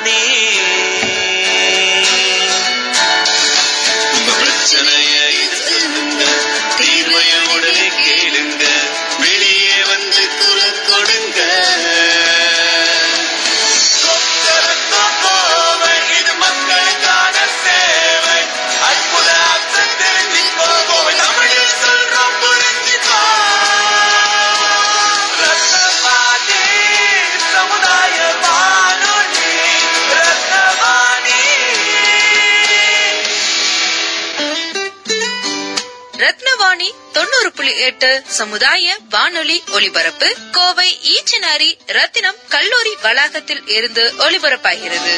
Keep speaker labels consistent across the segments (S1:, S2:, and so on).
S1: ரத்னவாணி
S2: புள்ளி எட்டு சமுதாய வானொலி ஒலிபரப்பு. கோவை ஈச்சனாரி ரத்தினம் கல்லூரி வளாகத்தில் இருந்து ஒலிபரப்பாகிறது.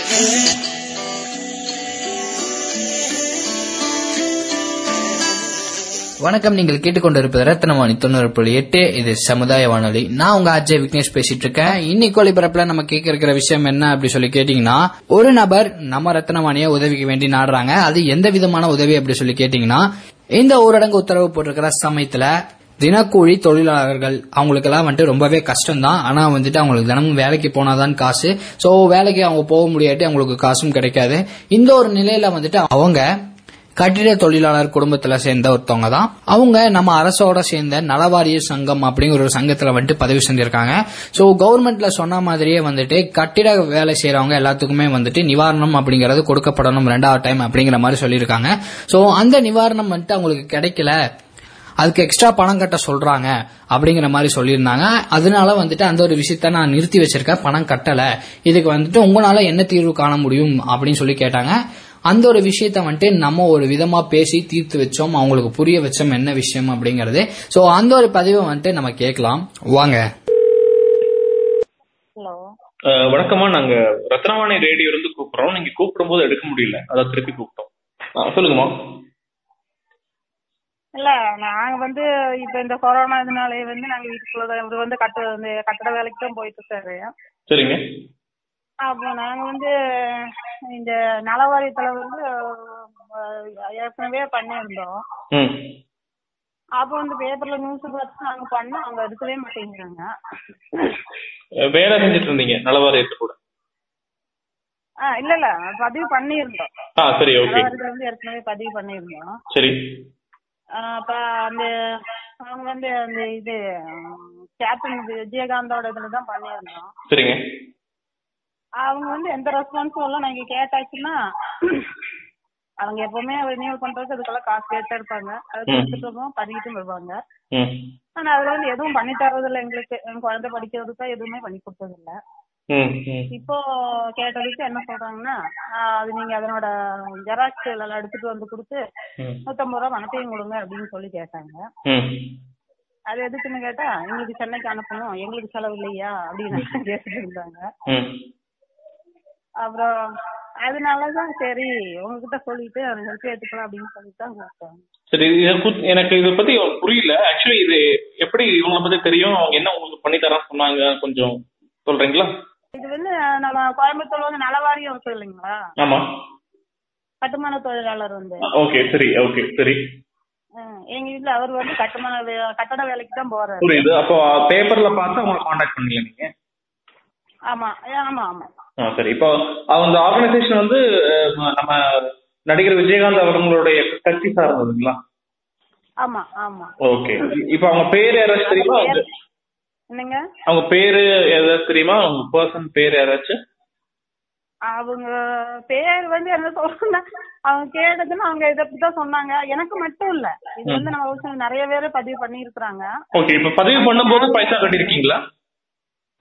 S3: வணக்கம். நீங்கள் கேட்டுக்கொண்டிருப்பது ரத்னவாணி தொண்ணூறு புள்ளி எட்டு. இது சமுதாய வானொலி. நான் உங்க அஜய் விக்னேஷ் பேசிட்டு இருக்கேன் இன்னைக்கு ஒளிபரப்புல நம்ம கேட்க இருக்கிற விஷயம் என்ன அப்படி சொல்லி கேட்டீங்கன்னா ஒரு நபர் நம்ம ரத்னவாணியை உதவிக்கு வேண்டி நாடுறாங்க. அது எந்த விதமான உதவி அப்படி சொல்லி கேட்டீங்கன்னா இந்த ஊரடங்கு உத்தரவு போட்டிருக்கிற சமயத்துல தினக்கூலி தொழிலாளர்கள் அவங்களுக்கெல்லாம் வந்துட்டு ரொம்பவே கஷ்டம் தான் ஆனா வந்துட்டு அவங்களுக்கு தினமும் வேலைக்கு போனாதான் காசு. சோ வேலைக்கு அவங்க போக முடியாட்டி அவங்களுக்கு காசும் கிடைக்காது. இந்த ஒரு நிலையில வந்துட்டு அவங்க கட்டிட தொழிலாளர் குடும்பத்துல சேர்ந்த ஒருத்தவங்க தான். அவங்க நம்ம அரசோட சேர்ந்த நலவாரிய சங்கம் அப்படிங்கிற ஒரு சங்கத்துல வந்துட்டு பதிவு செஞ்சிருக்காங்க. சோ கவர்மெண்ட்ல சொன்ன மாதிரியே வந்துட்டு கட்டிட வேலை செய்யறவங்க எல்லாத்துக்குமே வந்துட்டு நிவாரணம் அப்படிங்கறது கொடுக்கப்படணும் ரெண்டாவது டைம் அப்படிங்கிற மாதிரி சொல்லியிருக்காங்க. சோ அந்த நிவாரணம் வந்துட்டு அவங்களுக்கு கிடைக்கல. அதுக்கு எக்ஸ்ட்ரா பணம் கட்ட சொல்றாங்க அப்படிங்கிற மாதிரி சொல்லியிருந்தாங்க. அதனால வந்துட்டு அந்த ஒரு விஷயத்த நான் நிறுத்தி வச்சிருக்கேன். பணம் கட்டல. இதுக்கு வந்துட்டு உங்களால என்ன தீர்வு காண முடியும் அப்படின்னு சொல்லி கேட்டாங்க. அந்த ஒரு விஷயத்த வந்துட்டு நம்ம ஒரு விதமா பேசி தீர்த்து வச்சோம் அவங்களுக்கு புரிய வச்சோம் என்ன விஷயம் அப்படிங்கறது. சோ அந்த ஒரு பதிவை வந்துட்டு நம்ம கேட்கலாம். வாங்க.
S4: வணக்கம்மா. நாங்க ரத்னவாணி ரேடியோ இருந்து கூப்பிடுறோம். நீங்க கூப்பிடும்போது எடுக்க முடியல. அதான் திருப்பி கூப்பிட்டோம். சொல்லுங்கம்மா.
S5: இல்ல நாங்க வந்து இப்ப இந்த கொரோனா இதனாலே வந்து நாங்க வீட்டுக்குள்ளதான் இவர் வந்து கட்ட கட்டட வேலைக்கு தான் போயிட்டு இருக்காரு
S4: சரிங்க.
S5: அப்போ நாங்க வந்து இந்த நலவாரியத்துல வந்து ஏற்கனவே பண்ணியிருந்தோம்.
S4: ம்.
S5: அப்போ வந்து பேப்பர்ல நியூஸ் பார்த்து நாங்க பண்ணோம். அவங்க எடுக்கவே மாட்டேங்கிறாங்க.
S4: வேலை செஞ்சுட்டு இருந்தீங்க நலவாரியத்து கூட.
S5: ஆ இல்ல இல்ல. பதிவு பண்ணியிருந்தோம்.
S4: ஆ சரி ஓகே.
S5: வந்து ஏற்கனவே பதிவு பண்ணியிருந்தோம்.
S4: சரி.
S5: அப்ப அந்த அவங்க வந்து அந்த இது கேப்டன் விஜயகாந்தோட இதுல தான் பண்ணியிருந்தோம்.
S4: சரிங்க.
S5: அவங்க வந்து எந்த ரெஸ்பான்ஸும் இல்லை. நாங்க கேட்டாச்சுன்னா அவங்க எப்பவுமே ரினியூவல் பண்றதுக்கு அதுக்கெல்லாம் காசு கேட்டே இருப்பாங்க. அது. கொடுத்துட்டு பண்ணிக்கிட்டும் வருவாங்க. ஆனா அதுல வந்து எதுவும் பண்ணி தர்றது இல்ல எங்களுக்கு. என் குழந்தை படிக்கிறதுக்கு எதுவுமே பண்ணி கொடுத்தது இல்ல இப்போ கேட்டதுக்கு என்ன சொல்றாங்கன்னா அது நீங்க அதனோட ஜெராக்ஸ் எல்லாம் எடுத்துட்டு வந்து கொடுத்து நூத்தம்பது ரூபா பணத்தையும் கொடுங்க அப்படின்னு சொல்லி கேட்டாங்க. அது எதுக்குன்னு கேட்டா எங்களுக்கு சென்னைக்கு அனுப்பணும். எங்களுக்கு செலவு இல்லையா? அப்படின்னு கேட்டுட்டு இருந்தாங்க. அப்புறம் அதனாலதான் சரி உங்ககிட்ட சொல்லிட்டு ஹெல்ப் எடுத்துக்கலாம் அப்படின்னு சொல்லிட்டு தான் கூப்பிட்டேன்
S4: சரி எனக்கு இதை பத்தி புரியல. ஆக்சுவலி இது எப்படி இவங்களை பத்தி தெரியும்? அவங்க என்ன உங்களுக்கு பண்ணி தரேன் சொன்னாங்க? கொஞ்சம் சொல்றீங்களா?
S5: இது வந்து நம்ம கோயம்புத்தூர்ல வந்து நலவாரியம் இருக்கு இல்லைங்களா?
S4: ஆமா.
S5: கட்டுமான தொழிலாளர் வந்து.
S4: ஓகே சரி ஓகே சரி.
S5: எங்க வீட்டுல அவர் வந்து கட்டுமான கட்டட வேலைக்கு தான் போறாரு.
S4: புரியுது. அப்போ பேப்பர்ல பார்த்து அவங்களை காண்டாக்ட் பண்ணல நீங்க?
S5: ஆமா ஆமா ஆமா.
S4: சரி. இப்போ அந்த ஆர்கனைசேஷன் வந்து நம்ம நடிகர் விஜயகாந்த் அவர்களுடைய கட்சி சார்ந்ததுங்களா?
S5: ஆமா ஆமா.
S4: ஓகே. இப்போ அவங்க பேர் யாராச்சும் தெரியுமா?
S5: என்னங்க?
S4: அவங்க பேரு ஏதாச்சும் தெரியுமா? அவங்க பர்சன் பேர் யாராச்சும்?
S5: அவங்க பேர் வந்து என்ன சொல்றேன்னா அவங்க கேட்டதுன்னு அவங்க இதை தான் சொன்னாங்க. எனக்கு மட்டும் இல்ல. இது வந்து நம்ம நிறைய பேர் பதிவு பண்ணியிருக்கிறாங்க.
S4: ஓகே. இப்போ பதிவு பண்ணும்போது பைசா கட்டியிருக்கீங்களா?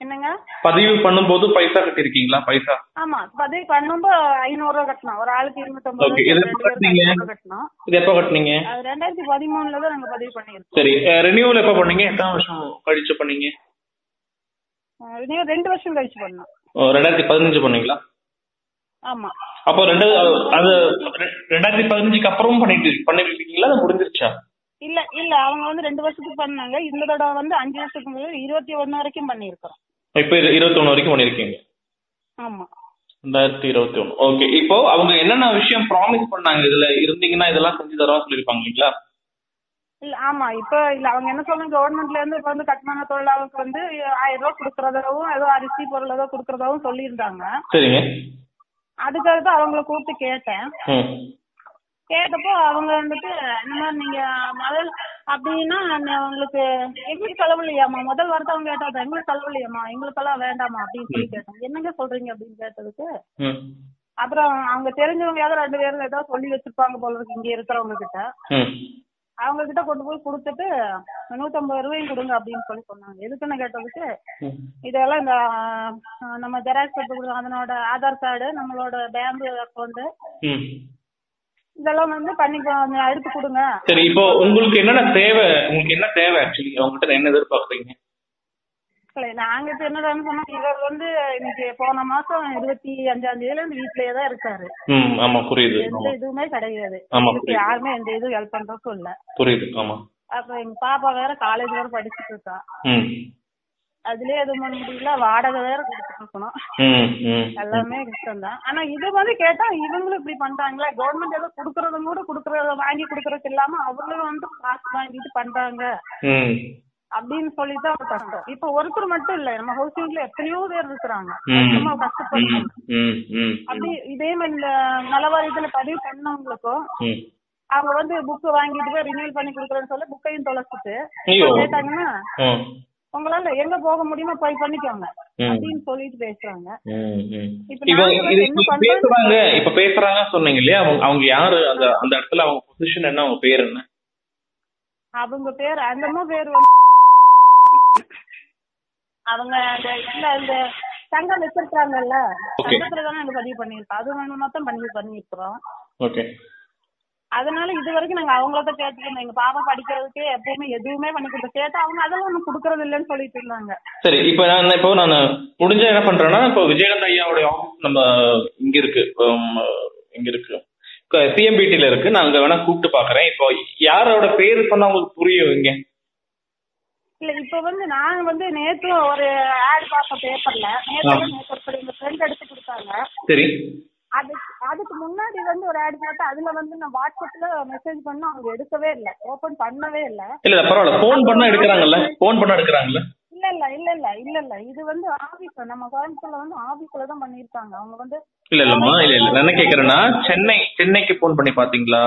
S5: என்னங்க?
S4: பதிவு பண்ணும்போது பைசா கட்டியிருக்கீங்களா? பைசா.
S5: ஆமா பதிவு பண்ணும்போது ஐநூறு ரூபா கட்டணும். ஒரு ஆளுக்கு இருநூத்தம்பது கட்டணும்.
S4: இது எப்போ கட்டினீங்க?
S5: அது ரெண்டாயிரத்தி பதிமூணுல தான் நாங்க பதிவு பண்ணியிருக்கோம்.
S4: சரி ரெனியூவல் எப்போ பண்ணீங்க? எத்தனை வருஷம் கழிச்சு பண்ணீங்க?
S5: ரெண்டு வருஷம் கழிச்சு பண்ணோம்.
S4: ஓ, ரெண்டாயிரத்தி பதினஞ்சு பண்ணீங்களா?
S5: ஆமா.
S4: அப்போ ரெண்டு அது ரெண்டாயிரத்தி பதினஞ்சுக்கு அப்புறமும் பண்ணிட்டு பண்ணிருக்கீங்களா அது முடிஞ்சிருச்சா?
S5: இல்ல இல்ல அவங்க வந்து ரெண்டு வருஷத்துக்கு பண்ணாங்க. இந்த தடவை வந்து அஞ்சு வருஷத்துக்கு முதல்ல இருபத்தி ஒண்ணு வரைக்கும் பண்ணியிருக்கிறோம்.
S4: இப்போ இது இருபத்தொன்னு வரைக்கும் பண்ணிருக்கீங்க
S5: ஆமா.
S4: ரெண்டாயிரத்தி இருபத்தி ஒன்று ஓகே இப்போ அவங்க என்னென்ன விஷயம் ப்ராமிஸ் பண்ணாங்க? இதுல இருந்தீங்கன்னா இதெல்லாம் செஞ்சு தரோம் சொல்லியிருப்பாங்க இல்லைங்களா
S5: இல்ல ஆமா. இப்ப இல்ல அவங்க என்ன சொல்றாங்க கவர்மெண்ட்ல இருந்து இப்ப வந்து கட்டுமான தொழிலாளருக்கு வந்து ஆயிரம் ரூபாய் கொடுக்கறதாவும் ஏதோ அரிசி பொருள் ஏதோ கொடுக்கறதாவும் சொல்லியிருந்தாங்க.
S4: சரிங்க.
S5: அதுக்காக தான் அவங்கள கூப்பிட்டு கேட்டேன். கேட்டப்போ அவங்க வந்துட்டு இந்த மாதிரி நீங்க முதல் அப்படின்னா உங்களுக்கு எங்களுக்கு செலவு இல்லையாம்மா முதல் வாரத்தை அவங்க கேட்டது எங்களுக்கு செலவு இல்லையாம்மா எங்களுக்கெல்லாம் வேண்டாமா அப்படின்னு சொல்லி கேட்டேன் என்னங்க சொல்றீங்க? அப்படின்னு கேட்டதுக்கு அப்புறம் அவங்க தெரிஞ்சவங்க யாராவது ரெண்டு பேரும் ஏதாவது சொல்லி வச்சிருப்பாங்க போல இருக்கு இங்க இருக்கிறவங்க கிட்ட. அவங்க கிட்ட கொண்டு போய் கொடுத்துட்டு நூத்தம்பது ரூபாயும் கொடுங்க அப்படின்னு சொல்லி சொன்னாங்க. எதுக்குன்னு கேட்டதுக்கு இதெல்லாம் இந்த நம்ம ஜெராக்ஸ் எடுத்து கொடுத்தோம் அதனோட ஆதார் கார்டு நம்மளோட பேங்க் அக்கௌண்ட் இதெல்லாம் வந்து பண்ணி எடுத்து கொடுங்க.
S4: சரி இப்போ உங்களுக்கு என்னென்ன தேவை? உங்களுக்கு என்ன தேவை ஆக்சுவலி அவங்ககிட்ட என்ன எதிர்பார்க்குறீங்க?
S5: நாங்க இப்ப என்னடான்னு சொன்னா இவர் வந்து இன்னைக்கு போன மாசம் இருபத்தி அஞ்சாம் தேதியில இருந்து வீட்லயே தான் இருக்காரு.
S4: ஆமா புரியுது.
S5: எந்த இதுவுமே கிடையாது. யாருமே எந்த இதுவும் ஹெல்ப் பண்றதுக்கும் இல்ல.
S4: புரியுது ஆமா.
S5: அப்ப எங்க பாப்பா வேற காலேஜ் வேற படிச்சுட்டு இருக்கா. அதுலயே எதுவும் பண்ண முடியல. வாடகை வேற கொடுத்துட்டு இருக்கணும். எல்லாமே கஷ்டம் தான். ஆனா இது வந்து கேட்டா இவங்களும் இப்படி பண்றாங்களே? கவர்மெண்ட் ஏதோ குடுக்கறதும் கூட குடுக்கறத வாங்கி குடுக்கறது இல்லாம அவங்களும் வந்து காசு வாங்கிட்டு பண்றாங்க. அப்படின்னு ஒரு கஷ்டம். இப்ப ஒருத்தர் மட்டும் இல்ல நம்ம ஹவுசிங்ல எத்தனையோ பேர் இருக்கிறாங்க. ரொம்ப கஷ்டப்படுறாங்க அப்படி இதே மாதிரி இந்த நலவாரியத்துல பதிவு பண்ணவங்களுக்கும் அவங்க வந்து புக் வாங்கிட்டு போய் ரினியூல் பண்ணி கொடுக்குறேன்னு சொல்லி புக்கையும் தொலைச்சிட்டு. கேட்டாங்கன்னா உங்களால எங்க போக முடியுமோ போய் பண்ணிக்கோங்க. அப்படின்னு சொல்லிட்டு பேசுறாங்க. இப்ப?
S4: பேசுறாங்க. இப்ப பேசுறாங்க சொன்னீங்க இல்லையா? அவங்க அவங்க யாரு? அந்த அந்த இடத்துல அவங்க பொசிஷன் என்ன? அவங்க பேர் என்ன?
S5: அவங்க பேர் அந்த அம்மா பேர் வந்து அவங்க அந்த இல்ல இந்த சங்கம் வச்சிருக்காங்கல்ல. சங்கத்துல தானே பதிவு பண்ணிருக்கோம் அது மொத்தம் பண்ணி பண்ணிருக்கிறோம்
S4: ஓகே
S5: அதனால இது வரைக்கும் நாங்க அவங்கள தான் கேட்டுருந்தோம் எங்க பாப்பா படிக்கிறதுக்கு எப்பவுமே எதுவுமே பண்ணி கொடுத்து கேட்டா அவங்க அதெல்லாம் ஒண்ணு கொடுக்கறது இல்லைன்னு சொல்லிட்டு இருந்தாங்க.
S4: சரி இப்போ நான் இப்போ நான் முடிஞ்ச என்ன பண்றேன்னா இப்போ விஜயகாந்த் ஐயாவுடைய ஆஃபீஸ் நம்ம இங்க இருக்கு இங்க இருக்கு. சிஎம்பிடில இருக்கு நான் அங்க வேணா கூப்பிட்டு பாக்குறேன். இப்போ யாரோட பேரு சொன்னா உங்களுக்கு புரியும் இங்க?
S5: இல்ல இப்ப வந்து நான் வந்து நேத்து ஒரு ஆட் பார்த்தேன் பேப்பர்ல நேத்து நேத்து ஒருத்தர் எங்க ஃப்ரெண்ட் எடுத்து கொடுத்தாங்க.
S4: சரி.
S5: அதுக்கு அதுக்கு முன்னாடி வந்து ஒரு ஆட் பார்த்தா அதுல வந்து நான் வாட்ஸ்அப்ல மெசேஜ் பண்ணா அவங்க எடுக்கவே இல்ல. ஓபன் பண்ணவே இல்ல.
S4: இல்ல பரவாயில்ல. போன் பண்ணா எடுக்கிறாங்கல்ல? போன் பண்ணா எடுக்கிறாங்கல்ல?
S5: இல்ல இல்ல இல்ல இல்ல இல்ல இல்ல. இது வந்து ஆபீஸ் நம்ம கோயம்புத்தூர்ல வந்து ஆபீஸ்ல தான் பண்ணிருக்காங்க. அவங்க வந்து
S4: இல்ல இல்லம்மா இல்ல இல்ல. நான் என்ன கேக்குறேன்னா சென்னை சென்னைக்கு போன் பண்ணி பாத்தீங்களா?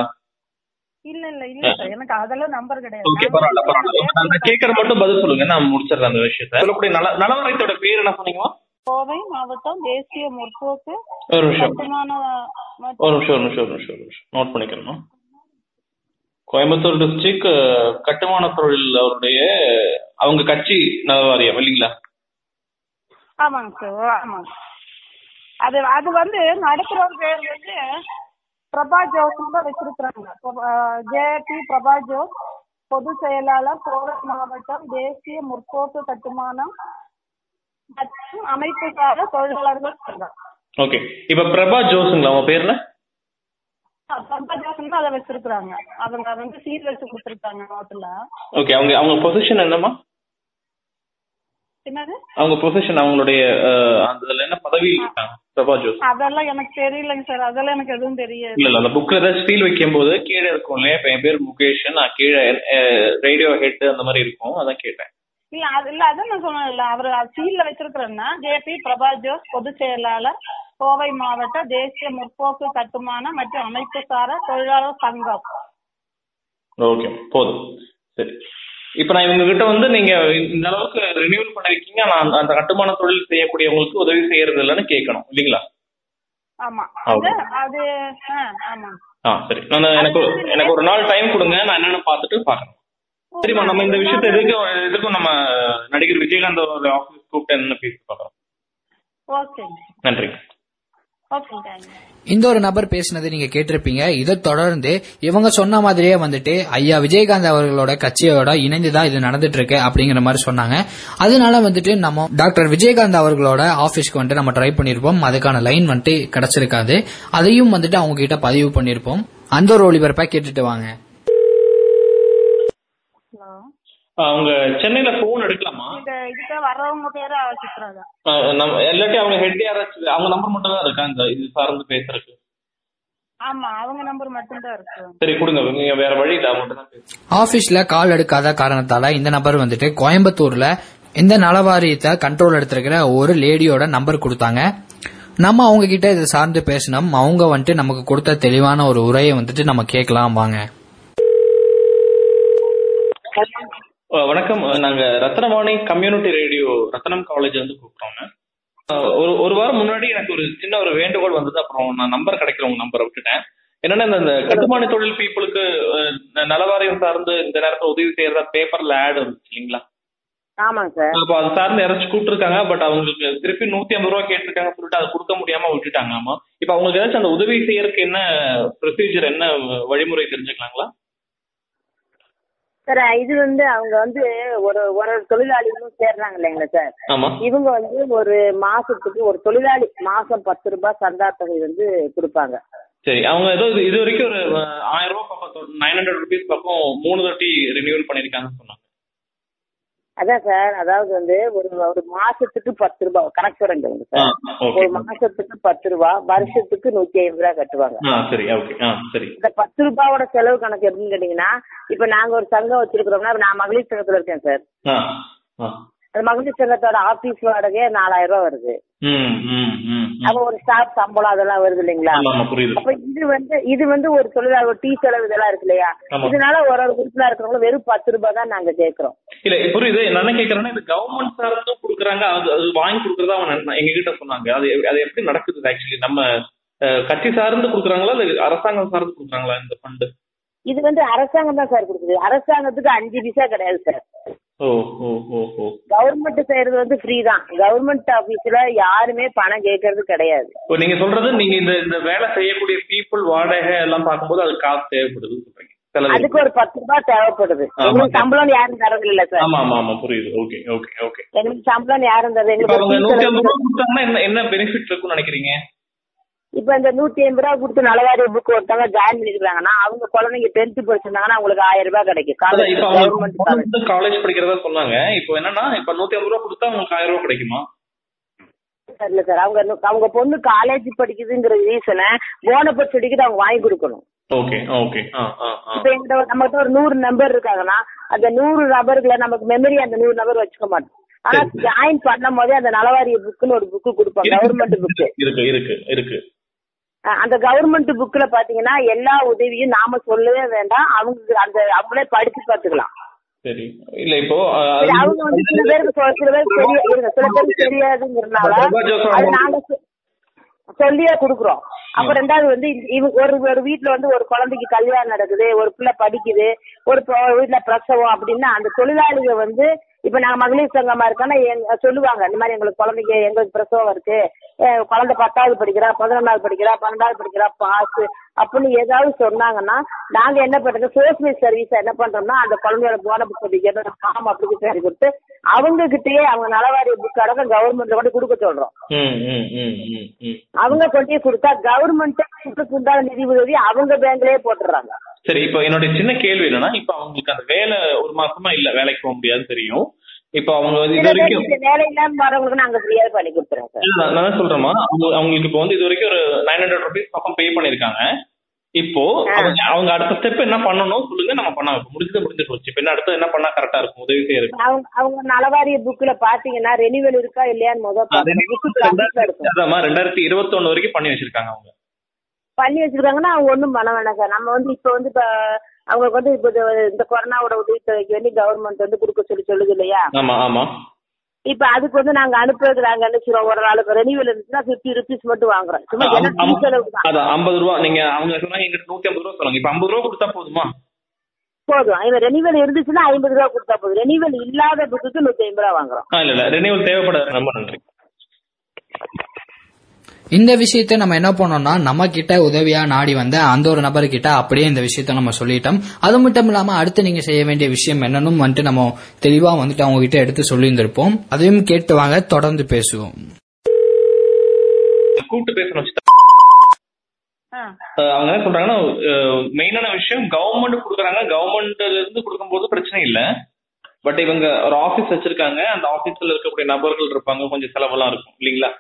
S5: இல்ல இல்ல இல்ல சார் எனக்கு அதெல்லாம் நம்பர் கிடையாது.
S4: ஓகே பரவாயில்ல பரவாயில்ல. நான் கேட்கற மட்டும் பதில் சொல்லுங்க. நான் முடிச்சிடுறேன் அந்த விஷயத்த. சொல்லக்கூடிய நல நலவரத்தோட பேர் என்ன சொன்னீங்களா?
S5: கோவை மாவட்டம் தேசிய முற்போக்கு
S4: ஒரு நிமிஷம். ஒரு நிமிஷம் ஒரு நிமிஷம் ஒரு நிமிஷம் ஒரு நிமிஷம். நோட் பண்ணிக்கிறேன் கோயம்புத்தூர் டிஸ்ட்ரிக்ட் கட்டுமான தொழில் அவருடைய அவங்க கட்சி நலவாரியம் இல்லைங்களா?
S5: ஆமாங்க சார் ஆமாங்க. அது அது வந்து நடத்துறவர் பேர் வந்து பிரபா ஜோஸ் தான் வச்சிருக்கிறாங்க. ஜேபி பிரபா ஜோஸ் பொதுச் செயலாளர் கோவை மாவட்டம் தேசிய முற்போக்கு கட்டுமானம் மற்றும் அமைப்பு தொழிலாளர்கள் சங்கம்
S4: ஓகே இப்ப பிரபா ஜோஸுங்களா அவங்க பேர் என்ன
S5: ஆ, பிரபா ஜோஸ் தான் அதை வச்சிருக்கிறாங்க. அவங்க வந்து சீல் வச்சு கொடுத்துருக்காங்க நோட்டுல
S4: ஓகே அவங்க அவங்க பொசிஷன் என்னம்மா?
S5: என்னது?
S4: அவங்க பொசிஷன் அவங்களுடைய அதுல என்ன பதவி இருக்காங்க பிரபா ஜோஸ்
S5: அதெல்லாம் எனக்கு தெரியலங்க சார். அதெல்லாம் எனக்கு எதுவும் தெரியாது.
S4: இல்ல இல்ல அந்த புக்ல ஏதாவது ஸ்டீல் வைக்கும் போது கீழே இருக்கும் இல்லையா? இப்ப என் பேர் முகேஷ் நான் கீழே ரேடியோ ஹெட் அந்த மாதிரி இருக்கும் அதான் கேட்டேன்.
S5: இல்ல அது இல்ல அதான் நான் சொன்னேன் இல்ல அவர் சீல்ல வச்சிருக்கிறேன்னா ஜேபி பிரபா ஜோஸ் பொதுச் செயலாளர் கோவை மாவட்ட தேசிய முற்போக்கு கட்டுமான மற்றும் அமைப்பு சாரா தொழிலாளர் சங்கம்.
S4: ஓகே போதும். சரி. இப்ப நான் இவங்க கிட்ட வந்து நீங்க இந்த அளவுக்கு ரினியூவல் பண்ணிருக்கீங்க நான் அந்த- கட்டுமான தொழில் செய்யக்கூடியவங்களுக்கு உதவி செய்யறது இல்லைன்னு கேட்கணும் இல்லைங்களா?
S5: ஆமா. அது ஆமா.
S4: ஆ சரி. நான் எனக்கு எனக்கு ஒரு நாள் டைம் கொடுங்க நான் என்னன்னு பார்த்துட்டு பார்க்கறேன் சரிம்மா நம்ம இந்த விஷயத்தை எதுக்கும் எதுக்கும் நம்ம நடிகர் விஜயகாந்த் அவரோட ஆஃபீஸ் கூப்பிட்டு என்ன பேசி பார்க்கறோம்
S5: ஓகேங்க
S4: நன்றி.
S3: இந்த ஒரு நபர் பேசினதை நீங்க கேட்டிருப்பீங்க. இதை தொடர்ந்து இவங்க சொன்ன மாதிரியே வந்துட்டு ஐயா விஜயகாந்த் அவர்களோட கட்சியோட இணைந்துதான் இது நடந்துட்டு இருக்கு அப்படிங்கிற மாதிரி சொன்னாங்க. அதனால வந்துட்டு நம்ம டாக்டர் விஜயகாந்த் அவர்களோட ஆபீஸ்க்கு வந்துட்டு நம்ம ட்ரை பண்ணிருப்போம். அதுக்கான லைன் வந்துட்டு கிடைச்சிருக்காது. அதையும் வந்துட்டு அவங்க கிட்ட பதிவு பண்ணிருப்போம். அந்த ஒரு ஒளிபரப்பா கேட்டுட்டு வாங்க
S5: ஹலோ
S4: அவங்க சென்னையில போன் எடுக்கலாமா?
S5: இதுக்கு வர்றவங்க பேரு
S4: நம்ம இல்லாட்டி அவங்க ஹெட் யாராச்சும் அவங்க நம்பர் மட்டும் தான் இருக்கா இந்த இது சார்ந்து பேசுறதுக்கு?
S5: ஆமா அவங்க நம்பர் மட்டும்தான் இருக்கு.
S4: சரி கொடுங்க. நீங்க வேற வழி இல்ல அவங்கள்ட்ட தான் பேசுங்க
S3: ஆபீஸ்ல கால் எடுக்காத காரணத்தால இந்த நபர் வந்துட்டு கோயம்புத்தூர்ல இந்த நலவாரியத்தை கண்ட்ரோல் எடுத்திருக்கிற ஒரு லேடியோட நம்பர் கொடுத்தாங்க. நம்ம அவங்க கிட்ட இதை சார்ந்து பேசணும் அவங்க வந்துட்டு நமக்கு கொடுத்த தெளிவான ஒரு உரையை வந்துட்டு நம்ம கேட்கலாம் வாங்க.
S4: வணக்கம். நாங்க Rathnavani community radio Rathnam college வந்து கூப்பிட்டோங்க ஒரு ஒரு வாரம் முன்னாடி எனக்கு ஒரு சின்ன ஒரு வேண்டுகோள் வந்தது. அப்புறம் நான் நம்பர் கிடைக்கிற உங்க நம்பரை விட்டுட்டேன். என்னன்னா இந்த- கட்டுமான தொழில் பீப்புளுக்கு நலவாரியம் சார்ந்து இந்த நேரத்துல உதவி செய்யறதா பேப்பர்ல ஆட் இருந்துச்சு இல்லைங்களா? அப்போ அது சார்ந்து யாராச்சும் கூப்பிட்டுருக்காங்க பட் அவங்களுக்கு திருப்பி நூத்தி ஐம்பது ரூபா கேட்டிருக்காங்க சொல்லிட்டு அதை கொடுக்க முடியாம விட்டுட்டாங்க ஆமா இப்போ அவங்களுக்கு ஏதாச்சும் அந்த உதவி செய்யறதுக்கு என்ன ப்ரொசீஜர் என்ன வழிமுறை தெரிஞ்சுக்கலாங்களா?
S6: சார் இது வந்து அவங்க வந்து ஒரு ஒரு தொழிலாளிகளும் சேர்றாங்க இல்லைங்களா சார் இவங்க வந்து ஒரு மாசத்துக்கு ஒரு தொழிலாளி மாசம் பத்து ரூபாய் சந்தா தொகை வந்து கொடுப்பாங்க.
S4: சரி அவங்க ஏதோ இது வரைக்கும் ஒரு ஆயிரம் ரூபாய் பக்கம் நைன் ஹண்ட்ரட் ருபீஸ் பக்கம் மூணு தாட்டி ரினியூவல் பண்ணிருக்காங்கன்னு சொன்னாங்க.
S6: அதான் சார் அதாவது வந்து ஒரு ஒரு மாசத்துக்கு பத்து ரூபாய் கணக்கு
S4: ஆ
S6: சார் ஒரு மாசத்துக்கு பத்து ரூபாய் வருஷத்துக்கு நூத்தி ஐம்பது ரூபாய் கட்டுவாங்க. இந்த பத்து ரூபாயோட செலவு கணக்கு எப்படின்னு கேட்டீங்கன்னா இப்ப நாங்க ஒரு சங்கம் வச்சிருக்கிறோம்னா நான் மகளிர் சங்கத்துல இருக்கேன் சார். அந்த மகளிர் சங்கத்தோட ஆபீஸ் வாடகை நாலாயிரம் ரூபாய் வருது. அப்ப ஒரு ஸ்டாஃப் சம்பளம் அதெல்லாம் வருது இல்லைங்களா? அப்ப இது வந்து இது வந்து ஒரு தொழிலாளர் ஒரு டீ செலவு இதெல்லாம் இருக்கு இல்லையா. இதனால ஒரு ஒரு உறுப்பினர் இருக்கிறவங்க வெறும் பத்து ரூபாய் தான் நாங்க கேட்கிறோம்
S4: இல்ல புரியுது. நான் என்ன கேக்குறேன்னா இது கவர்மெண்ட் சார்ந்தும் கொடுக்குறாங்க. அது அது வாங்கி கொடுக்கறதா நெ- எங்க கிட்ட சொன்னாங்க. அது அது எப்படி நடக்குது ஆக்சுவலி நம்ம கட்சி சார்ந்து கொடுக்குறாங்களா? இல்ல அரசாங்கம் சார்ந்து கொடுக்குறாங்களா இந்த ஃபண்டு
S6: இது வந்து அரசாங்கம் தான் சார் கொடுக்குது. அரசாங்கத்துக்கு அஞ்சு பைசா கிடையாது சார். கவர்மெண்ட் செய்யறது வந்து ஃப்ரீ தான். கவர்மெண்ட் ஆபீஸ்ல யாருமே பணம் கேட்கறது கிடையாது.
S4: இப்போ நீங்க சொல்றது நீங்க இந்த இந்த வேலை செய்யக்கூடிய பீப்புள் வாடகை எல்லாம் பார்க்கும்போது அது காசு தேவைப்படுது சொல்றீங்க.
S6: அதுக்கு ஒரு பத்து ரூபாய் தேவைப்படுது. எங்களுக்கு சம்பளம் யாரும் தரது இல்ல சார்
S4: ஆமா ஆமா ஆமா புரியுது. ஓகே ஓகே ஓகே
S6: எங்களுக்கு சம்பளம் யாரும் தரது எங்களுக்கு
S4: என்ன என்ன பெனிஃபிட் இருக்கும்னு நினைக்கிறீங்க?
S6: இப்ப இந்த நூத்தி ஐம்பது ரூபா கொடுத்து நலவாரிய புக் ஒருத்தவங்க ஜாயின் பண்ணிருக்காங்கன்னா அவங்க குழந்தைங்க டென்த் படிச்சிருந்தாங்கன்னா அவங்களுக்கு ஆயிரம் ரூபாய் கிடைக்கும். காலேஜ் காலேஜ்
S4: படிக்கிறதா சொன்னாங்க. இப்போ என்னன்னா இப்ப நூத்தி ஐம்பது ரூபா கொடுத்தா உங்களுக்கு ஆயிரம் ரூபா கிடைக்குமா?
S6: இல்ல சார் அவங்க அவங்க பொண்ணு காலேஜ் படிக்குதுங்கிற ரீசனை போனபட் சர்டிஃபிகேட் அவங்க வாங்கி கொடுக்கணும். இப்ப நம்மகிட்ட ஒரு நூறு நம்பர் இருக்காங்கன்னா அந்த நூறு நபர்களை நமக்கு மெமரி அந்த நூறு நபர் வச்சுக்க மாட்டோம். ஆனா ஜாயின் பண்ணும் போதே அந்த நலவாரிய புக்குன்னு ஒரு புக்கு கொடுப்பாங்க கவர்மெண்ட் புக்கு
S4: இருக்கு இருக்கு இருக்கு.
S6: அந்த கவர்மெண்ட் புக்ல பாத்தீங்கன்னா எல்லா உதவியும் நாம சொல்லவே வேண்டாம். அவங்க அந்த அவங்களே படிச்சு
S4: சரி. இல்ல இப்போ அது-
S6: அவங்க வந்து சில பேருக்கு சில பேருக்கு தெரிய இருங்க சில பேருக்கு தெரியாதுங்கிறதுனால அது நாங்க சொல்லியே குடுக்குறோம். அப்ப ரெண்டாவது வந்து இவங்க ஒரு ஒரு வீட்ல வந்து ஒரு குழந்தைக்கு கல்யாணம் நடக்குது ஒரு பிள்ளை படிக்குது ஒரு வீட்ல பிரசவம் அப்படின்னா அந்த தொழிலாளிக வந்து இப்ப நாங்க மகளிர் சங்கமா இருக்கோம்னா எங்க சொல்லுவாங்க இந்த மாதிரி எங்களுக்கு குழந்தைக்கு எங்களுக்கு பிரசவம் இருக்கு. குழந்தை பத்தாவது படிக்கிறா பதினொன்னாவது படிக்கிறா பன்னெண்டாவது படிக்கிறா பாஸ் அப்படின்னு ஏதாவது சொன்னாங்கன்னா நாங்க என்ன பண்றது? சோசியல் சர்வீஸ் என்ன பண்றோம்னா அந்த குழந்தையோட போன புக் படிக்கிறது ஃபார்ம் அப்ளிகேஷன் கொடுத்து அவங்க கிட்டயே அவங்க நலவாரிய புக் அடக்கம் கவர்மெண்ட்ல கொண்டு கொடுக்க சொல்றோம். அவங்க கொண்டு கொடுத்தா கவர்மெண்ட் உண்டான நிதி உதவி அவங்க பேங்க்லயே போட்டுறாங்க
S4: சரி இப்போ என்னோட சின்ன கேள்வி என்னன்னா இப்போ அவங்களுக்கு அந்த வேலை ஒரு மாசமா இல்ல வேலைக்கு போக முடியாது தெரியும். இப்போ அவங்க வந்து இது வரைக்கும்
S6: வேலை இல்லாம வரவங்களுக்கு நாங்க ஃப்ரீயா பண்ணி கொடுத்துறோம் சார்.
S4: நான் சொல்றேமா அவங்க அவங்களுக்கு இப்போ வந்து இது வரைக்கும் ஒரு நைன் ஹண்ட்ரட் ருபீஸ் பக்கம் பே பண்ணிருக்காங்க இப்போ அவங்க அடுத்த ஸ்டெப் என்ன பண்ணணும் சொல்லுங்க நம்ம பண்ண. முடிஞ்சது முடிஞ்சு போச்சு. இப்போ என்ன அடுத்து என்ன பண்ணா கரெக்டா இருக்கும்? உதவி செய்யறதுக்கு.
S6: அவங்க அவங்க நலவாரிய புக்ல பாத்தீங்கன்னா ரெனிவல் இருக்கா இல்லையான்னு முதல் புக்கு கம்ப்ளீட்டா இருக்கும்
S4: அதாம்மா ரெண்டாயிரத்தி இருபத்தொன்னு வரைக்கும் பண்ணி வச்சிருக்காங்க அவங்க.
S6: பண்ணி வச்சிருக்காங்கன்னா அவங்க ஒண்ணும் பண்ண வேணாம் சார். நம்ம வந்து இப்ப வந்து இப்ப அவங்களுக்கு வந்து இப்ப இந்த கொரோனாவோட உதவித்தொகைக்கு வேண்டி கவர்மெண்ட் வந்து கொடுக்க சொல்லி சொல்லுது இல்லையா? இப்ப அதுக்கு வந்து நாங்க அனுப்புறதுக்கு நாங்க செய்றோம்? ஒரு நாளுக்கு ரெனிவல் இருந்துச்சுன்னா பிப்டி ருபீஸ் மட்டும் வாங்குறோம். சும்மா என்ன செலவுக்கு தான்.
S4: ஐம்பது ரூபா. நீங்க அவங்க சொன்னாங்க எங்கிட்ட நூத்தி ஐம்பது ரூபா சொன்னாங்க இப்ப ஐம்பது ரூபா கொடுத்தா போதுமா?
S6: போதும். இவன் ரெனிவல் இருந்துச்சுன்னா ஐம்பது ரூபா கொடுத்தா போதும். ரெனிவல் இல்லாத புக்கு நூத்தி ஐம்பது ரூபா வாங்குறோம்.
S4: இல்ல இல்ல. ரெனியூவல் தேவைப்படாது. ரொம்ப நன்றி.
S3: இந்த விஷயத்தை நம்ம என்ன பண்ணோம்னா நம்ம கிட்ட உதவியா நாடி வந்த அந்த ஒரு நபர் கிட்ட அப்படியே இந்த விஷயத்த நம்ம சொல்லிட்டோம். அது மட்டும் இல்லாம அடுத்து நீங்க செய்ய வேண்டிய விஷயம் என்னன்னு வந்துட்டு நம்ம தெளிவா வந்துட்டு அவங்க கிட்ட எடுத்து சொல்லியிருந்திருப்போம். அதையும் கேட்டு வாங்க தொடர்ந்து பேசுவோம்.
S4: கூப்பிட்டு பேசணும் அவங்க என்ன சொல்றாங்கன்னா மெயினான விஷயம் கவர்மெண்ட் கொடுக்குறாங்க. கவர்மெண்ட்ல இருந்து கொடுக்கும்போது பிரச்சனை இல்ல. பட் இவங்க ஒரு ஆபீஸ் வச்சிருக்காங்க. அந்த ஆபீஸ்ல இருக்கக்கூடிய நபர்கள் இருப்பாங்க. கொஞ்சம் செலவெல்லாம் இருக்கும். இல்லைங்களா?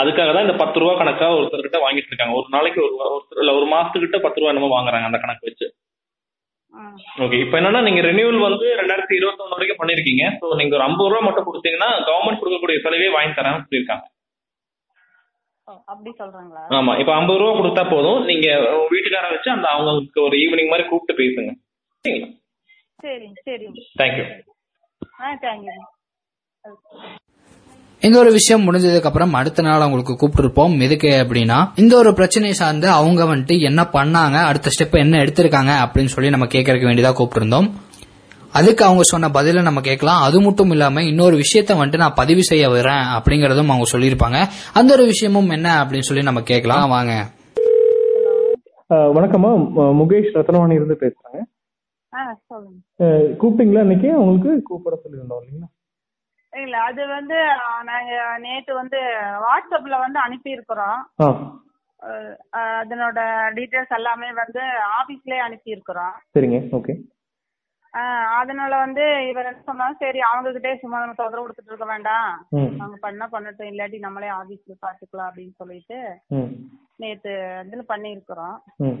S4: அதுக்காக தான் இந்த பத்து ரூபா கணக்கா ஒருத்தர்கிட்ட வாங்கிட்டு இருக்காங்க ஒரு நாளைக்கு ஒரு ஒருத்தர் இல்ல ஒரு மாசத்துக்கிட்ட பத்து ரூபா என்னமோ வாங்குறாங்க அந்த கணக்கு வச்சு. ஓகே இப்போ என்னன்னா நீங்க ரெனியூவல் வந்து ரெண்டாயிரத்தி இருபத்தொன்னு வரைக்கும் பண்ணிருக்கீங்க. ஸோ நீங்க ஒரு ஐம்பது ரூபா மட்டும் கொடுத்தீங்கன்னா கவர்மெண்ட் கொடுக்கக்கூடிய செலவே வாங்கி தரேன்னு சொல்லியிருக்காங்க.
S5: அப்படி சொல்றாங்களா?
S4: ஆமா இப்ப ஐம்பது ரூபா கொடுத்தா போதும். நீங்க வீட்டுக்கார வச்சு அந்த அவங்களுக்கு ஒரு ஈவினிங் மாதிரி கூப்பிட்டு பேசுங்க. சரிங்களா?
S5: சரி சரி.
S4: தேங்க்யூ
S5: ஆ தேங்க்யூ.
S3: இந்த ஒரு விஷயம் முடிஞ்சதுக்கு அப்புறம் அடுத்த நாள் அவங்களுக்கு கூப்பிட்டுருப்போம். எதுக்கு அப்படின்னா இந்த ஒரு பிரச்சனையை சார்ந்து அவங்க வந்துட்டு என்ன பண்ணாங்க அடுத்த ஸ்டெப் என்ன எடுத்திருக்காங்க அப்படின்னு சொல்லி நம்ம கேட்கறதுக்கு வேண்டியதா கூப்பிட்டிருந்தோம். அதுக்கு அவங்க சொன்ன பதில நம்ம கேட்கலாம். அது மட்டும் இல்லாம இன்னொரு விஷயத்த வந்துட்டு நான் பதிவு செய்ய வரேன் அப்படிங்கறதும் அவங்க சொல்லியிருப்பாங்க. அந்த ஒரு விஷயமும் என்ன அப்படின்னு சொல்லி நம்ம கேட்கலாம். வாங்க.
S7: வணக்கம்மா. முகேஷ் ரத்னவாணி இருந்து பேசுறேங்க. கூப்பிட்டீங்களா இன்னைக்கு? உங்களுக்கு கூப்பிட சொல்லியிருந்தோம் இல்லைங்களா?
S5: இல்ல அது வந்து நாங்க நேத்து வந்து வாட்ஸ்அப்ல வந்து அனுப்பி இருக்கிறோம் அதனோட டீடைல்ஸ் எல்லாமே வந்து ஆபீஸ்லயே அனுப்பி இருக்கிறோம்
S7: சரிங்க ஓகே
S5: அதனால வந்து இவர் என்ன சொன்னாங்க சரி அவங்க கிட்டே சும்மா நம்ம தொந்தரவு கொடுத்துட்டு இருக்க வேண்டாம். அவங்க பண்ணா பண்ணட்டும் இல்லாட்டி நம்மளே ஆபீஸ்ல பாத்துக்கலாம் அப்படின்னு சொல்லிட்டு நேத்து இதுல பண்ணியிருக்கிறோம்.
S7: ம்.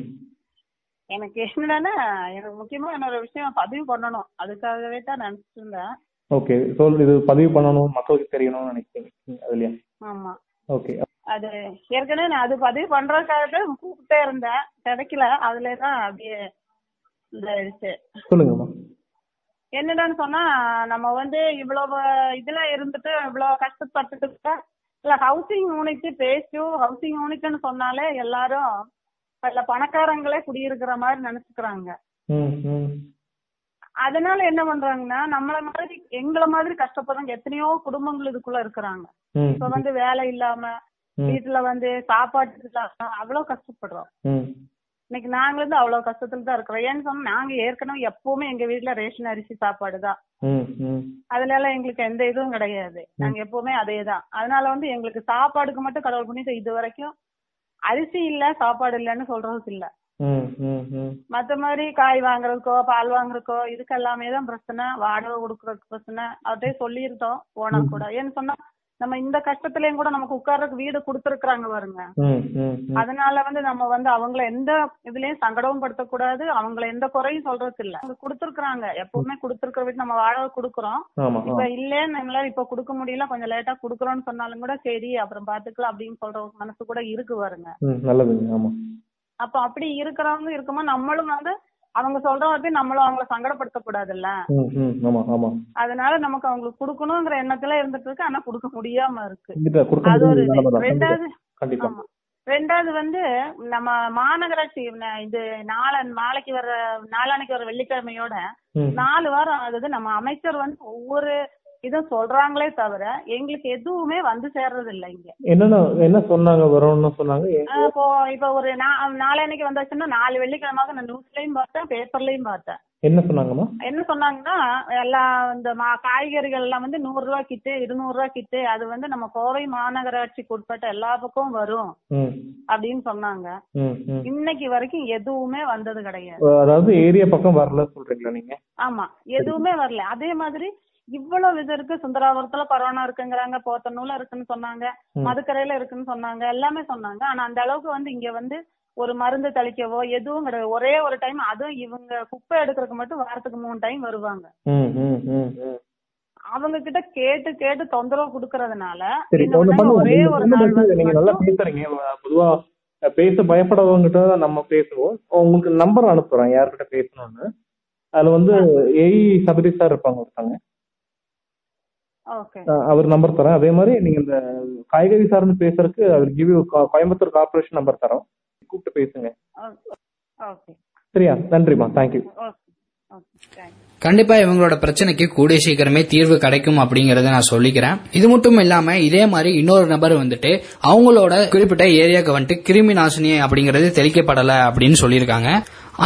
S5: எனக்கு என்னன்னா எனக்கு முக்கியமா இன்னொரு விஷயம் பதிவு பண்ணணும். அதுக்காகவே தான் நினைச்சிட்டு இருந்தேன்.
S7: ஓகே சொல் இது பதிவு பண்ணணும் மக்களுக்கு தெரியணும்னு நினைக்கிறீங்க அதுலயா?
S5: ஆமா.
S7: ஓகே
S5: அது ஏற்கனவே நான் அது பதிவு பண்றதுக்காக கூப்பிட்டே இருந்தேன். கிடைக்கல. அதுல தான் அப்படியே இதாயிடுச்சு.
S7: சொல்லுங்கம்மா
S5: என்னடான்னு சொன்னா நம்ம வந்து இவ்வளவு இதுல இருந்துட்டு இவ்வளவு கஷ்டப்பட்டுட்டு இல்ல ஹவுசிங் யூனிட் பேசும் ஹவுசிங் யூனிட்னு சொன்னாலே எல்லாரும் அதுல பணக்காரங்களே குடியிருக்கிற மாதிரி நினைச்சுக்கிறாங்க. அதனால என்ன பண்றாங்கன்னா நம்மள மாதிரி எங்கள மாதிரி கஷ்டப்படுறவங்க எத்தனையோ குடும்பங்கள் இதுக்குள்ள இருக்கிறாங்க. இப்ப வந்து வேலை இல்லாம. வீட்டுல வந்து சாப்பாட்டுக்கு இல்லாம அவ்வளவு கஷ்டப்படுறோம். இன்னைக்கு நாங்க வந்து அவ்வளவு கஷ்டத்துல தான் இருக்கிறோம். ஏன்னு சொன்னா நாங்க ஏற்கனவே எப்பவுமே எங்க வீட்டுல ரேஷன் அரிசி சாப்பாடு தான். அதுல எல்லாம் எங்களுக்கு எந்த இதுவும் கிடையாது. நாங்க எப்பவுமே அதே தான். அதனால வந்து எங்களுக்கு சாப்பாடுக்கு மட்டும் கடவுள் பண்ணிட்டு இது வரைக்கும் அரிசி இல்ல சாப்பாடு இல்லைன்னு சொல்றதுக்கு இல்ல. மத்த மாதிரி காய் வாங்குறதுக்கோ பால் வாங்குறதுக்கோ இதுக்கு எல்லாமே தான் பிரச்சனை. வாடகை கொடுக்கறதுக்கு பிரச்சனை. அதே சொல்லியிருந்தோம் போனா கூட. ஏன்னு சொன்னா நம்ம இந்த கஷ்டத்துலயும் கூட நமக்கு உட்கார்றதுக்கு வீடு கொடுத்துருக்காங்க பாருங்க. அதனால வந்து நம்ம வந்து அவங்கள எந்த இதுலயும் சங்கடமும் படுத்தக்கூடாது. அவங்கள எந்த குறையும் சொல்றது இல்ல கொடுத்துருக்காங்க எப்பவுமே கொடுத்துருக்கிற வீட்டு நம்ம வாடகை கொடுக்குறோம். இப்ப இல்லன்னு எங்களால இப்ப கொடுக்க முடியல. கொஞ்சம் லேட்டா குடுக்கறோம்னு சொன்னாலும் கூட சரி அப்புறம் பாத்துக்கலாம் அப்படின்னு சொல்ற மனசு கூட இருக்கு பாருங்க. அப்ப அப்படி இருக்கிறவங்க இருக்குமோ நம்மளும் வந்து அவங்க சொல்ற வார்த்தை நம்மளும் அவங்கள
S7: ஆமா ஆமா.
S5: அதனால நமக்கு அவங்களுக்கு கொடுக்கணுங்கிற எண்ணத்துல இருந்துட்டு இருக்கு. ஆனா கொடுக்க முடியாம இருக்கு. அது ஒரு ரெண்டாவது ரெண்டாவது வந்து நம்ம மாநகராட்சி இது நாளை நாளைக்கு வர நாளானைக்கு வர வெள்ளிக்கிழமையோட நாலு வாரம் ஆகுது. நம்ம அமைச்சர் வந்து ஒவ்வொரு இதும் சொல்றாங்களே தவிர எங்களுக்கு எதுவுமே வந்து சேர்றது இல்ல இங்க.
S7: என்னென்ன என்ன சொன்னாங்க? வரும்னு சொன்னாங்க?
S5: இப்போ இப்ப ஒரு நாளைக்கு வந்தாச்சுன்னா நாலு வெள்ளிக்கிழமை நான் நியூஸ்லயும் பார்த்தேன் பேப்பர்லயும் பார்த்தேன்.
S7: என்ன சொன்னாங்கம்மா?
S5: என்ன சொன்னாங்கன்னா எல்லா இந்த மா- காய்கறிகள் எல்லாம் வந்து நூறு ரூபாய் கிட்டு இருநூறு ரூபாய் கிட்டு அது வந்து நம்ம கோவை மாநகராட்சிக்கு உட்பட்ட எல்லா பக்கமும் வரும் அப்படின்னு சொன்னாங்க. இன்னைக்கு வரைக்கும் எதுவுமே வந்தது கிடையாது.
S7: அதாவது ஏரியா பக்கம் வரல சொல்றீங்களா நீங்க?
S5: ஆமா எதுவுமே வரல. அதே மாதிரி இவ்வளவு இது இருக்கு சுந்தராபுரத்துல கொரோனா இருக்குங்கிறாங்க போத்தனூர்ல இருக்குன்னு சொன்னாங்க. மதுக்கரையில இருக்குன்னு சொன்னாங்க எல்லாமே சொன்னாங்க. ஆனா அந்த அளவுக்கு வந்து இங்க வந்து ஒரு மருந்து தெளிக்கவோ எதுவும் கிடையாது. ஒரே ஒரு டைம் அதுவும் இவங்க குப்பை எடுக்கிறதுக்கு மட்டும் வாரத்துக்கு மூணு டைம் வருவாங்க. அவங்க கிட்ட கேட்டு கேட்டு தொந்தரவு கொடுக்கறதுனால ஒரே ஒரு நாள்
S7: நீங்க நல்லா பேசுறீங்க. பொதுவா பேச பயப்படவங்கிட்ட தான் நம்ம பேசுவோம். உங்களுக்கு நம்பர் அனுப்புறேன் யார்கிட்ட பேசணும்னு. அதுல வந்து ஏஇ சபரி சார் இருப்பாங்க அஹ் அவர் நம்பர் தரேன். அதே மாதிரி நீங்க இந்த காய்கறி சார்ந்து பேசுறதுக்கு அவர் கிவ் கோயம்புத்தூர் கார்பரேஷன் நம்பர் தரோம். கூப்பிட்டு பேசுங்க.
S5: ஓகே
S7: சரியா?
S5: ஓகே தேங்க்யூ
S3: கண்டிப்பா இவங்களோட பிரச்சனைக்கு கூடிய சீக்கிரமே தீர்வு கிடைக்கும் அப்படிங்கறத நான் சொல்லிக்கிறேன். இது மட்டும் இல்லாம இதே மாதிரி இன்னொரு நபர் வந்துட்டு அவங்களோட குறிப்பிட்ட ஏரியாவுக்கு வந்துட்டு கிருமி நாசினி அப்படிங்கறது தெளிக்கப்படல அப்படின்னு சொல்லியிருக்காங்க.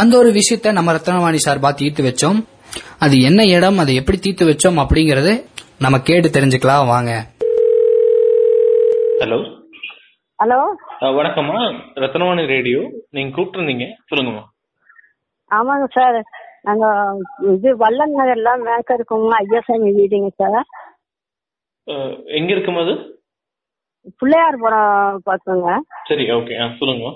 S3: அந்த ஒரு விஷயத்த நம்ம ரத்னவாணி சார்பா தீர்த்து வச்சோம். அது என்ன இடம் அதை எப்படி தீர்த்து வச்சோம் அப்படிங்கறது நம்ம கேட்டு தெரிஞ்சுக்கலாம் வாங்க.
S4: ஹலோ
S6: ஹலோ
S4: வணக்கம்மா. ரத்னவாணி ரேடியோ. நீங்க கூப்பிட்டுருந்தீங்க. சொல்லுங்கம்மா.
S6: ஆமாங்க சார் நாங்க இது வல்லன் நகர்ல மேற்க இருக்கவங்க ஐயாசாமி வீடுங்க சார்
S4: எங்க இருக்கும் அது?
S6: பிள்ளையார் படம் பார்த்தோங்க
S4: சரி ஓகே. சொல்லுங்க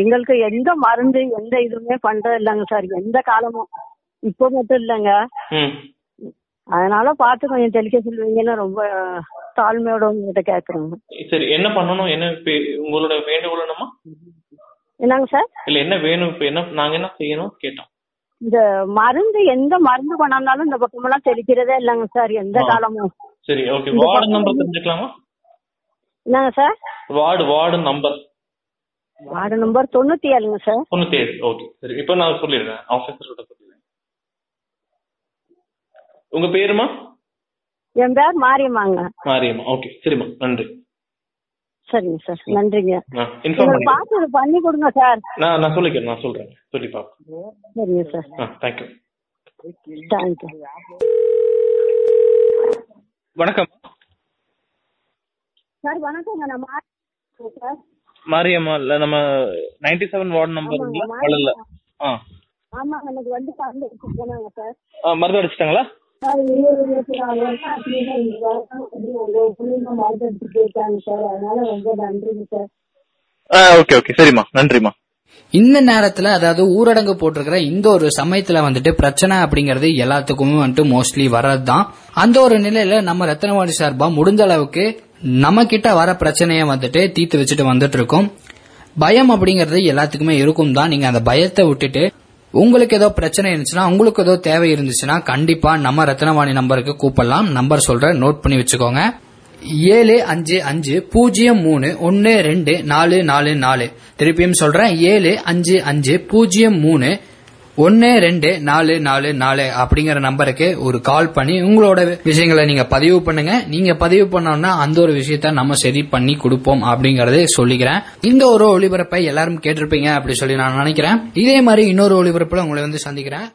S6: எங்களுக்கு எந்த மருந்து எந்த இதுவுமே பண்றது இல்லைங்க சார் எந்த காலமும். இப்போ மட்டும் இல்லைங்க.
S8: அதனால பார்த்து கொஞ்சம் தெளிக்க சொல்லுவீங்கன்னு ரொம்ப தாழ்மையோட உங்ககிட்ட கேக்குறோங்க
S4: சரி என்ன பண்ணணும்? என்ன உங்களோட வேண்டுகோள்
S8: என்னங்க சார்?
S4: இல்ல என்ன வேணும்? இப்ப என்ன நாங்க என்ன செய்யணும்? கேட்டோம்.
S8: இந்த மருந்து எந்த மருந்து கொண்டாந்தாலும் இந்த பக்கமெல்லாம் தெளிக்கிறதே இல்லைங்க சார் எந்த. காலமும்.
S4: சரி ஓகே வார்டு
S8: பக்கம்
S4: நம்பர் தெரிஞ்சுக்கலாமா?
S8: என்னங்க sir?
S4: Ward ward number
S8: ward number தொண்ணூத்தி ஏழுங்க சார்.
S4: தொண்ணூத்தி ஏழு ஓகே சரி இப்போ நான் சொல்லிடுறேன். ஆஃபீஸர் கிட்ட சொல்லிடுறேன். உங்க பேருமா?
S8: என் பேர் மாரியம்மாங்க.
S4: மாரியம்மா. ஓகே சரிம்மா. நன்றி.
S8: சரிங்க சார். நன்றிங்க. பார்த்து பண்ணி கொடுங்க சார்.
S4: நான் நான் சொல்லிக்கிறேன் நான் சொல்றேன். சொல்லி பார்ப்போம்
S8: சரிங்க sir.
S4: Thank you
S8: thank you
S4: வணக்கம்.
S8: சார் வணக்கங்க. நான் சார்.
S4: மாரியம்மா இல்ல நம்ம நைன்டி செவன் வார்டு நம்பர்
S8: ஆமாங்க,
S4: இல்ல ஆ.
S8: ஆமாங்க எனக்கு வந்து சார்.
S4: மருந்து அடிச்சிட்டாங்களா?
S8: சார் இந்த
S4: ஓகே ஓகே. சரிம்மா. நன்றிம்மா.
S3: இந்த நேரத்துல அதாவது ஊரடங்கு போட்டிருக்கிற இந்த ஒரு சமயத்துல வந்துட்டு பிரச்சனை அப்படிங்கறது எல்லாத்துக்குமே வந்துட்டு மோஸ்ட்லி வர்றதுதான். அந்த ஒரு நிலையில நம்ம ரத்தனவாணி சார்பா முடிஞ்ச அளவுக்கு நம்ம கிட்ட வர பிரச்சனைய வந்துட்டு தீர்த்து வச்சுட்டு வந்துட்டு இருக்கோம். பயம் அப்படிங்கறது எல்லாத்துக்குமே இருக்கும் தான் நீங்க அந்த பயத்தை விட்டுட்டு உங்களுக்கு ஏதோ பிரச்சனை இருந்துச்சுன்னா உங்களுக்கு ஏதோ தேவை இருந்துச்சுன்னா கண்டிப்பா நம்ம ரத்னவாணி நம்பருக்கு கூப்பிடலாம். நம்பர் சொல்றேன் நோட் பண்ணி வச்சுக்கோங்க. ஏழு அஞ்சு அஞ்சு பூஜ்ஜியம் மூணு ஒன்னு ரெண்டு நாலு நாலு நாலு. திருப்பியும் சொல்றேன். ஏழு அஞ்சு அஞ்சு பூஜ்ஜியம் மூணு ஒன்னு ரெண்டு நாலு நாலு நாலு அப்படிங்கிற நம்பருக்கு ஒரு கால் பண்ணி உங்களோட விஷயங்களை நீங்க பதிவு பண்ணுங்க. நீங்க பதிவு பண்ணோம்னா அந்த ஒரு விஷயத்த நம்ம சரி பண்ணி கொடுப்போம் அப்படிங்கறதை சொல்லிக்கிறேன். இந்த ஒரு ஒளிபரப்பை எல்லாரும் கேட்டிருப்பீங்க அப்படி சொல்லி நான் நினைக்கிறேன். இதே மாதிரி இன்னொரு ஒளிபரப்புல உங்களை வந்து சந்திக்கிறேன்.